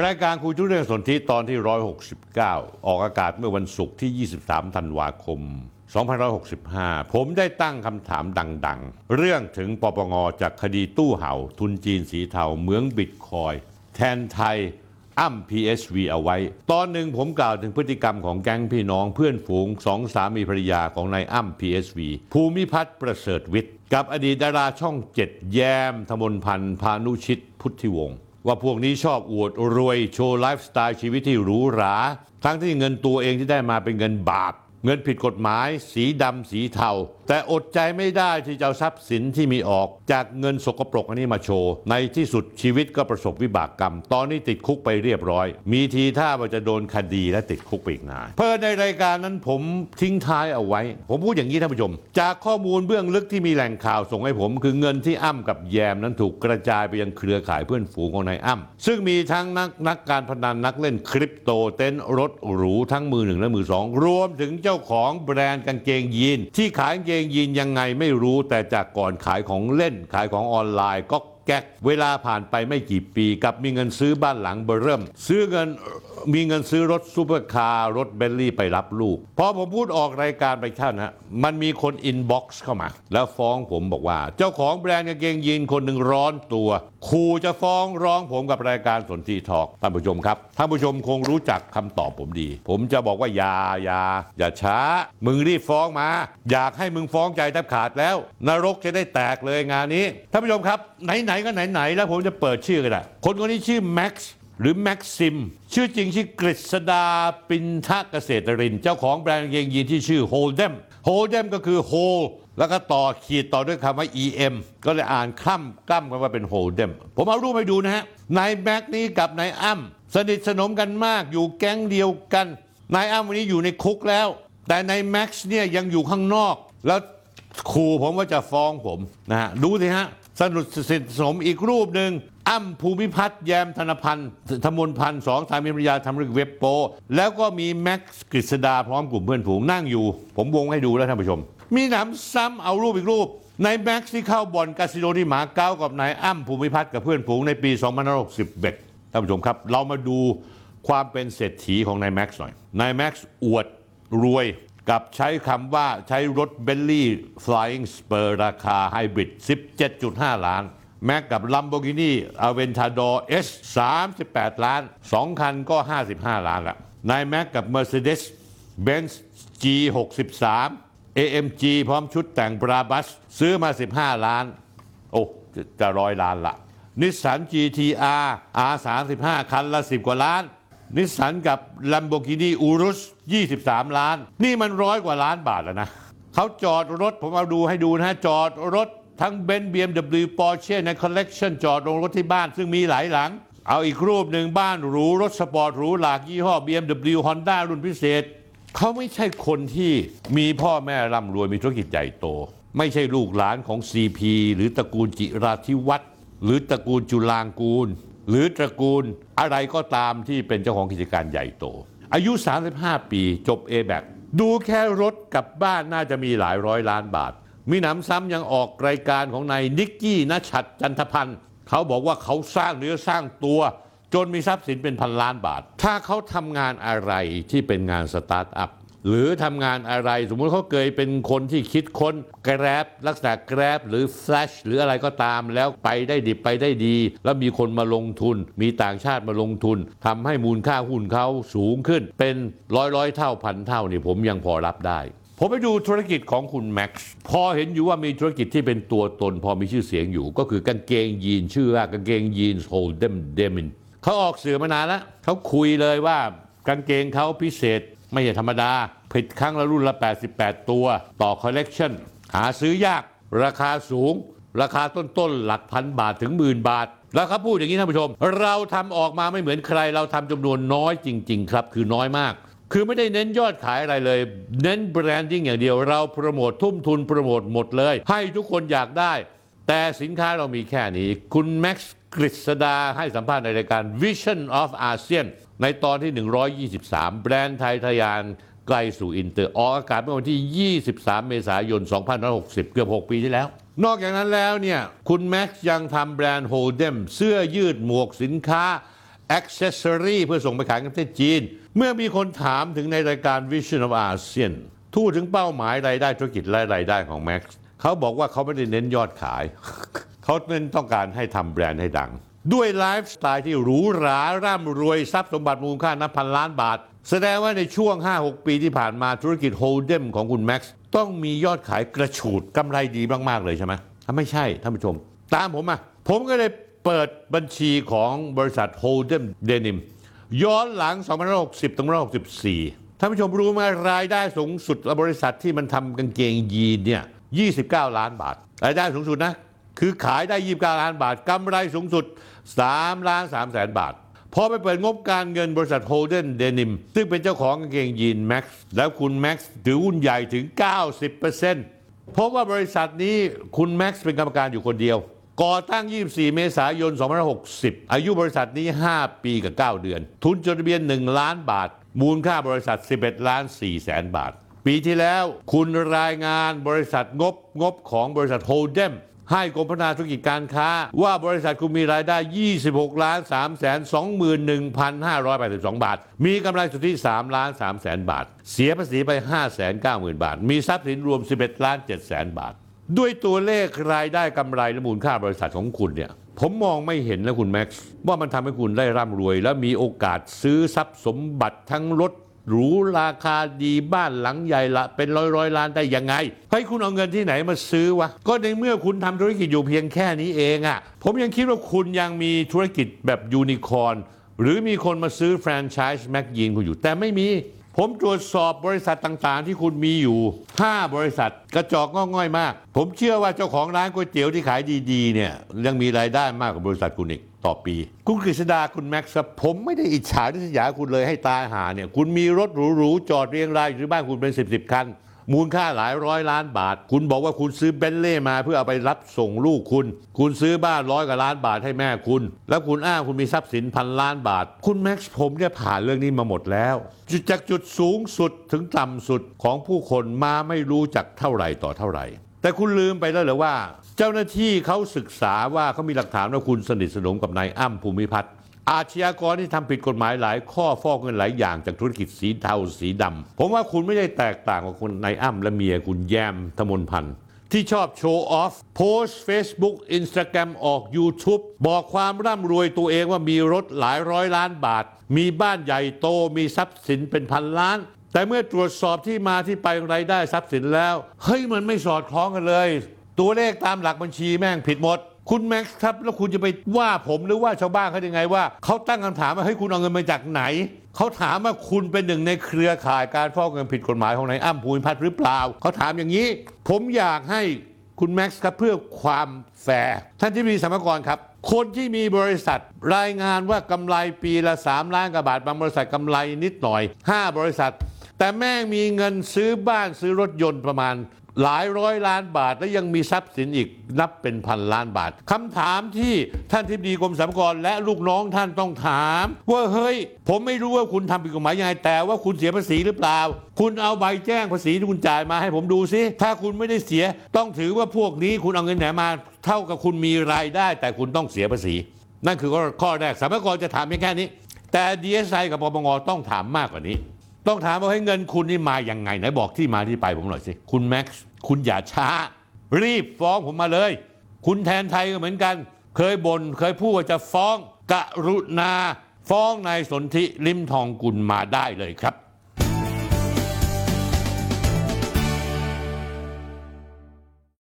รายการคุยทุกเรื่องสนธิตอนที่ 169 ออกอากาศเมื่อวันศุกร์ที่ 23 ธันวาคม 2565 ผมได้ตั้งคำถามดังๆ เรื่องถึงปปงจากคดีตู้เห่า ทุนจีนสีเทาเหมืองบิตคอยแทนไทยอ้ำ PSV เอาไว้ ตอนหนึ่งผมกล่าวถึงพฤติกรรมของแก๊งพี่น้องเพื่อนฝูงสองสามีภรรยาของนายอ้ำ PSV ภูมิพัฒน์ประเสริฐวิทย์ กับอดีตดาราช่องเจ็ดแย้มธมนพันธ์พานุชิตพุทธิวงศ์ ว่าพวกนี้ชอบอวดรวยโชว์ไลฟ์สไตล์ชีวิตที่หรูหรา ทั้งที่เงินตัวเองที่ได้มาเป็นเงินบาป เงินผิดกฎหมาย สีดำสีเทา แต่อดใจไม่ได้ที่จะเอาทรัพย์สินที่มีออก จากเงินสกปรกอันนี้มาโชว์ ในที่สุดชีวิตก็ประสบวิบากกรรม ตอนนี้ติดคุกไปเรียบร้อย มีทีท่าว่าจะโดนคดีและติดคุกไปอีกนานเพื่อในรายการนั้นผมทิ้งท้ายเอาไว้ ผมพูดอย่างนี้ท่านผู้ชม จากข้อมูลเบื้องลึกที่มีแหล่งข่าวส่งให้ผม คือเงินที่อ้ำกับแยมนั้นถูกกระจายไปยังเครือข่ายเพื่อนฝูงของนายอ้ำซึ่งมีทั้งนักนักการพนันนักเล่นคริปโตเต็นท์รถหรูทั้งมือหนึ่งและมือสองรวมถึงเจ้าของแบรนด์กางเกงยีนที่ขายกางเกงยีนยังไงไม่รู้แต่จากก่อนขายของเล่นขายของออนไลน์ก็ แก๊กเวลาผ่านไปไม่กี่ปีกับมีเงินซื้อบ้านหลังเบ้อเริ่ม ซื้อเงินมีเงินซื้อรถซูเปอร์คาร์รถเบนลี่ไปรับลูก พอผมพูดออกรายการไปท่านฮะมันมีคน inbox เข้ามา แล้วฟ้องผมบอกว่า เจ้าของแบรนด์กางเกงยีนคนหนึ่งร้อนตัวขู่จะฟ้องร้องผมกับรายการ Sondhi Talk ท่านผู้ชมครับท่านผู้ชมคงรู้จักคำตอบผมดี ผมจะบอกว่าอย่าอย่าอย่าช้า มึงรีบฟ้องมา อยากให้มึงฟ้องใจแทบขาดแล้ว นรกจะได้แตกเลยงานนี้ท่านผู้ชมครับไหนๆก็ไหนๆแล้วผมจะเปิดชื่อกันละคนคนนี้ชื่อแม็กซ์หรือแม็กซิม ชื่อจริงชื่อกฤษดาปินทะเกษตรริน เจ้าของแบรนด์กางเกงยีนที่ชื่อ Holdem Holdem ก็คือ holdแล้วก็ต่อขีดต่อด้วยคำว่า em ก็เลยอ่านคล่ำกล้ำกันว่าเป็นโฮลเดมผมเอารูปให้ดูนะฮะนายแม็กนี้กับนายอ้ำสนิทสนมกันมากอยู่แก๊งเดียวกันนายอ้ำวันนี้อยู่ในคุกแล้ว แต่นายแม็กซ์เนี่ยยังอยู่ข้างนอก แล้วขู่ผมว่าจะฟ้องผมนะฮะดูสิฮะ สนุทสนิทสมอีกรูปหนึ่งอ้ำภูมิพัฒน์แยมธนพันธ์ธมนพันธ์สองสามีภรรยาทำเรื่องเว็บโป แล้วก็มีแม็กซ์กฤษดาพร้อมกลุ่มเพื่อนฝูงนั่งอยู่ ผมวงให้ดูแล้วท่านผู้ชม มีหนำซ้ำเอารูปอีกรูปนายแม็กซ์ที่เข้าบ่อนคาสิโนที่หมาเก้ากับนายอ้ำภูมิพัฒน์กับเพื่อนฝูงในปี2561ท่านผู้ชมครับ เรามาดูความเป็นเศรษฐีของนายแม็กซ์หน่อยนายแม็กซ์อวดรวย กับใช้คำว่าใช้รถเบลลี่ Flying Spur ราคาไฮบริด 17.5 ล้าน แม็กกับ Lamborghini Aventador S 38 ล้าน 2 คันก็ 55 ล้านละนายแม็กกับ Mercedes Benz G 63 AMG พร้อมชุดแต่ง Brabus ซื้อมา 15 ล้าน โอ้จะจะร้อยล้านละนิสสัน GTR R35 คันละ 10 กว่าล้าน นิสสันกับ Lamborghini Urus 23 ล้าน นี่มันร้อยกว่าล้านบาทแล้วนะเขาจอดรถผมเอาดูให้ดูนะ จอดรถทั้งเบนซ์ BMW Porsche ในคอลเลกชันจอดโรงรถที่บ้านซึ่งมีหลายหลัง เอาอีกรูปหนึ่งบ้านหรู รถสปอร์ตหรูหลากยี่ห้อ BMW Honda รุ่นพิเศษ เขาไม่ใช่คนที่มีพ่อแม่ร่ำรวยมีธุรกิจใหญ่โต ไม่ใช่ลูกหลานของ CP หรือตระกูลจิราธิวัฒน์หรือตระกูลจุฬางกูร หรือตระกูลอะไรก็ตามที่เป็นเจ้าของกิจการใหญ่โต อายุ 35 ปีจบ a b a c ดูแค่รถกับบ้านน่าจะมีหลายร้อยล้านบาท มีหนำซ้ำยังออกรายการของนายนิกกี้ ณฉัตร จันทพันธ์เขาบอกว่าเขาสร้างเนื้อสร้างตัว จนมีทรัพย์สินเป็นพันล้านบาท ถ้าเขาทำงานอะไรที่เป็นงานสตาร์ทอัพ หรือทำงานอะไร สมมุติเขาเคยเป็นคนที่คิดค้นแกร็บลักษณะ Grab หรือแฟลชหรืออะไรก็ตามแล้วไปได้ดิบไปได้ดี แล้วมีคนมาลงทุน มีต่างชาติมาลงทุนทำให้มูลค่าหุ้นเขาสูงขึ้น เป็นร้อยร้อยเท่าพันเท่านี่ผมยังพอรับได้ผมไปดูธุรกิจของคุณแม็กซ์พอเห็นอยู่ว่ามีธุรกิจที่เป็นตัวตน พอมีชื่อเสียงอยู่ ก็คือกางเกงยีนชื่อว่ากางเกงยีน Hold'em Denimเขาออกสื่อมานานแล้วเขาคุยเลยว่ากางเกงเขาพิเศษไม่ใช่ธรรมดา ผลิตครั้งละรุ่นละ 88 ตัว ต่อคอลเลกชันหาซื้อยาก ราคาสูง ราคาต้นๆ หลักพันบาทถึงหมื่นบาท แล้วเขาพูดอย่างนี้ท่านผู้ชม เราทำออกมาไม่เหมือนใคร เราทำจำนวนน้อยจริง ๆ ครับ คือน้อยมาก คือไม่ได้เน้นยอดขายอะไรเลย เน้น branding อย่างเดียว เราโปรโมททุ่มทุนโปรโมทหมดเลย ให้ทุกคนอยากได้ แต่สินค้าเรามีแค่นี้ คุณแม็กซ์กฤษดาให้สัมภาษณ์ในรายการ Vision of ASEAN ในตอนที่ 123 แบรนด์ไทยทะยาน ไกลสู่อินเตอร์ออกอากาศเมื่อวันที่ 23 เมษายน 2560 เกือบ 6 ปีที่แล้ว นอกจากนั้นแล้วเนี่ย คุณแม็กซ์ยังทำแบรนด์ Hold'em เสื้อยืดหมวกสินค้า accessory เพื่อส่งไปขายในประเทศจีน เมื่อมีคนถามถึงในรายการ Vision of ASEAN พูดถึงเป้าหมายรายได้ธุรกิจและรายได้ของ Max เขาบอกว่าเขาไม่ได้เน้นยอดขาย เขาเน้นต้องการให้ทำแบรนด์ให้ดัง ด้วยไลฟ์สไตล์ที่หรูหราร่ำรวยทรัพย์สมบัติมูลค่านับพันล้านบาท แสดงว่าในช่วง 5-6 ปีที่ผ่านมาธุรกิจ Hold'em ของคุณแม็กซ์ต้องมียอดขายกระฉูดกำไรดีมาก ๆ เลยใช่ไหมถ้าไม่ใช่ท่านผู้ชม ตามผมมา ผมก็เลยเปิดบัญชีของบริษัท Hold'em Denimย้อนหลัง2560ถึง2564 ท่านผู้ชมรู้ไหมรายได้สูงสุดบริษัทที่มันทำกางเกงยีนเนี่ย 29 ล้านบาท รายได้สูงสุดนะ คือขายได้ 29 ล้านบาทกำไรสูงสุด 3 ล้าน3แสนบาท พอไปเปิดงบการเงินบริษัทโฮเดนเดนิมซึ่งเป็นเจ้าของกางเกงยีนแม็กซ์แล้วคุณแม็กซ์ถือหุ้นใหญ่ถึง 90%เพราะว่าบริษัทนี้คุณแม็กซ์เป็นกรรมการอยู่คนเดียว ก่อตั้ง 24 เมษายน 2560 อายุบริษัทนี้ 5 ปีกับ 9 เดือน ทุนจดทะเบียน 1 ล้านบาท มูลค่าบริษัท 11 ล้าน4แสนบาท ปีที่แล้วคุณรายงานบริษัทงบงบของบริษัทโฮเดม ให้กรมพัฒนาธุรกิจการค้า ว่าบริษัทคุณมีรายได้ 26 ล้าน3แสน21,582 บาท มีกำไรสุทธิ3ล้าน3แสนบาท เสียภาษีไป 5 9 0 0 0 0 บาท มีทรัพย์สินรวม 11 ล้าน7แสนบาท ด้วยตัวเลขรายได้กำไรและมูลค่าบริษัทของคุณเนี่ยผมมองไม่เห็นนะคุณแม็กซ์ว่ามันทำให้คุณได้ร่ำรวย และมีโอกาสซื้อทรัพย์สมบัติทั้งรถ หรูราคาดีบ้านหลังใหญ่ละ เป็นร้อยร้อยล้านได้ยังไงให้คุณเอาเงินที่ไหนมาซื้อวะก็ในเมื่อคุณทำธุรกิจอยู่เพียงแค่นี้เองอะ่ะผมยังคิดว่าคุณยังมีธุรกิจแบบยูนิคอร์นหรือมีคนมาซื้อแฟรนไชส์แม็กยีนคุณอยู่แต่ไม่มี ผมตรวจสอบบริษัทต่างๆ ที่คุณมีอยู่ 5 บริษัทกระจอกง่อง่อยมาก ผมเชื่อว่าเจ้าของร้านก๋วยเตี๋ยวที่ขายดี ๆ เนี่ย ยังมีรายได้มากกว่าบริษัทคุณอีกต่อปี คุณกฤษดาคุณแม็กซ์ผมไม่ได้อิจฉาทิษยาคุณเลยให้ตายหาเนี่ย คุณมีรถหรูๆจอดเรียงรายอยู่ที่บ้านคุณเป็น 10บสคัน มูลค่าหลายร้อยล้านบาท คุณบอกว่าคุณซื้อเบนเล่มาเพื่อเอาไปรับส่งลูกคุณ คุณซื้อบ้านร้อยกว่าล้านบาทให้แม่คุณ แล้วคุณอ้างคุณมีทรัพย์สินพันล้านบาท คุณแม็กซ์ผมเนี่ยผ่านเรื่องนี้มาหมดแล้วจุดจากจุดสูงสุดถึงต่ำสุดของผู้คนมาไม่รู้จักเท่าไหร่ต่อเท่าไหร่ แต่คุณลืมไปแล้วหรือว่า เจ้าหน้าที่เขาศึกษาว่าเขามีหลักฐานว่าคุณสนิทสนมกับนายอ้ำภูมิพัฒน์ อาชญากรที่ทำผิดกฎหมายหลาย ข้อฟอกเงินหลายอย่างจากธุรกิจสีเทาสีดำผมว่าคุณไม่ได้แตกต่างกับคนนายอ้ำและเมียคุณแยมธมนพันธ์ที่ชอบโชว์ออฟ โพสต์ Facebook Instagram ออก YouTube บอกความร่ำรวยตัวเองว่ามีรถหลายร้อยล้านบาท มีบ้านใหญ่โตมีทรัพย์สินเป็นพันล้าน แต่เมื่อตรวจสอบที่มาที่ไปของรายได้ทรัพย์สินแล้ว เฮ้ยมันไม่สอดคล้องกันเลย ตัวเลขตามหลักบัญชีแม่งผิดหมด คุณแม็กซ์ครับแล้วคุณจะไปว่าผมหรือว่าชาวบ้านเขายังไงว่าเขาตั้งคำถามว่าเฮ้ยคุณเอาเงินมาจากไหน เขาถามว่าคุณเป็นหนึ่งในเครือข่ายการฟอกเงินผิดกฎหมายของนายอ้ำภูมิพัฒน์หรือเปล่า เขาถามอย่างนี้ ผมอยากให้คุณแม็กซ์ครับเพื่อความแฟร์ท่านที่มีสมรกรครับ คนที่มีบริษัทรายงานว่ากำไรปีละ 3 ล้านกว่าบาทบางบริษัทกำไรนิดหน่อย 5 บริษัท แต่แม่งมีเงินซื้อบ้านซื้อรถยนต์ประมาณ หลายร้อยล้านบาทและยังมีทรัพย์สินอีกนับเป็นพันล้านบาทคำถามที่ท่านทิบดีกรมสรรพากรและลูกน้องท่านต้องถาม ว่าเฮ้ย ผมไม่รู้ว่าคุณทำผิดกฎหมายยังไงแต่ว่าคุณเสียภาษีหรือเปล่า คุณเอาใบแจ้งภาษีที่คุณจ่ายมาให้ผมดูซิถ้าคุณไม่ได้เสียต้องถือว่าพวกนี้คุณเอาเงินไหนมา เท่ากับคุณมีรายได้ แต่คุณต้องเสียภาษี นั่นคือข้อแรกสรรพากรจะถามเพียงแค่นี้ แต่ดีเอสไอกับปปงต้องถามมากกว่านี้ ต้องถามว่าไอ้เงินคุณนี่มาอย่างไงไหนบอกที่มาที่ไปผมหน่อยสิคุณแม็กซ์คุณอย่าช้า รีบฟ้องผมมาเลย คุณแทนไทยก็เหมือนกัน เคยบ่นเคยพูดว่าจะฟ้องกรุณา ฟ้องนายสนธิลิมทองกุลมาได้เลยครับ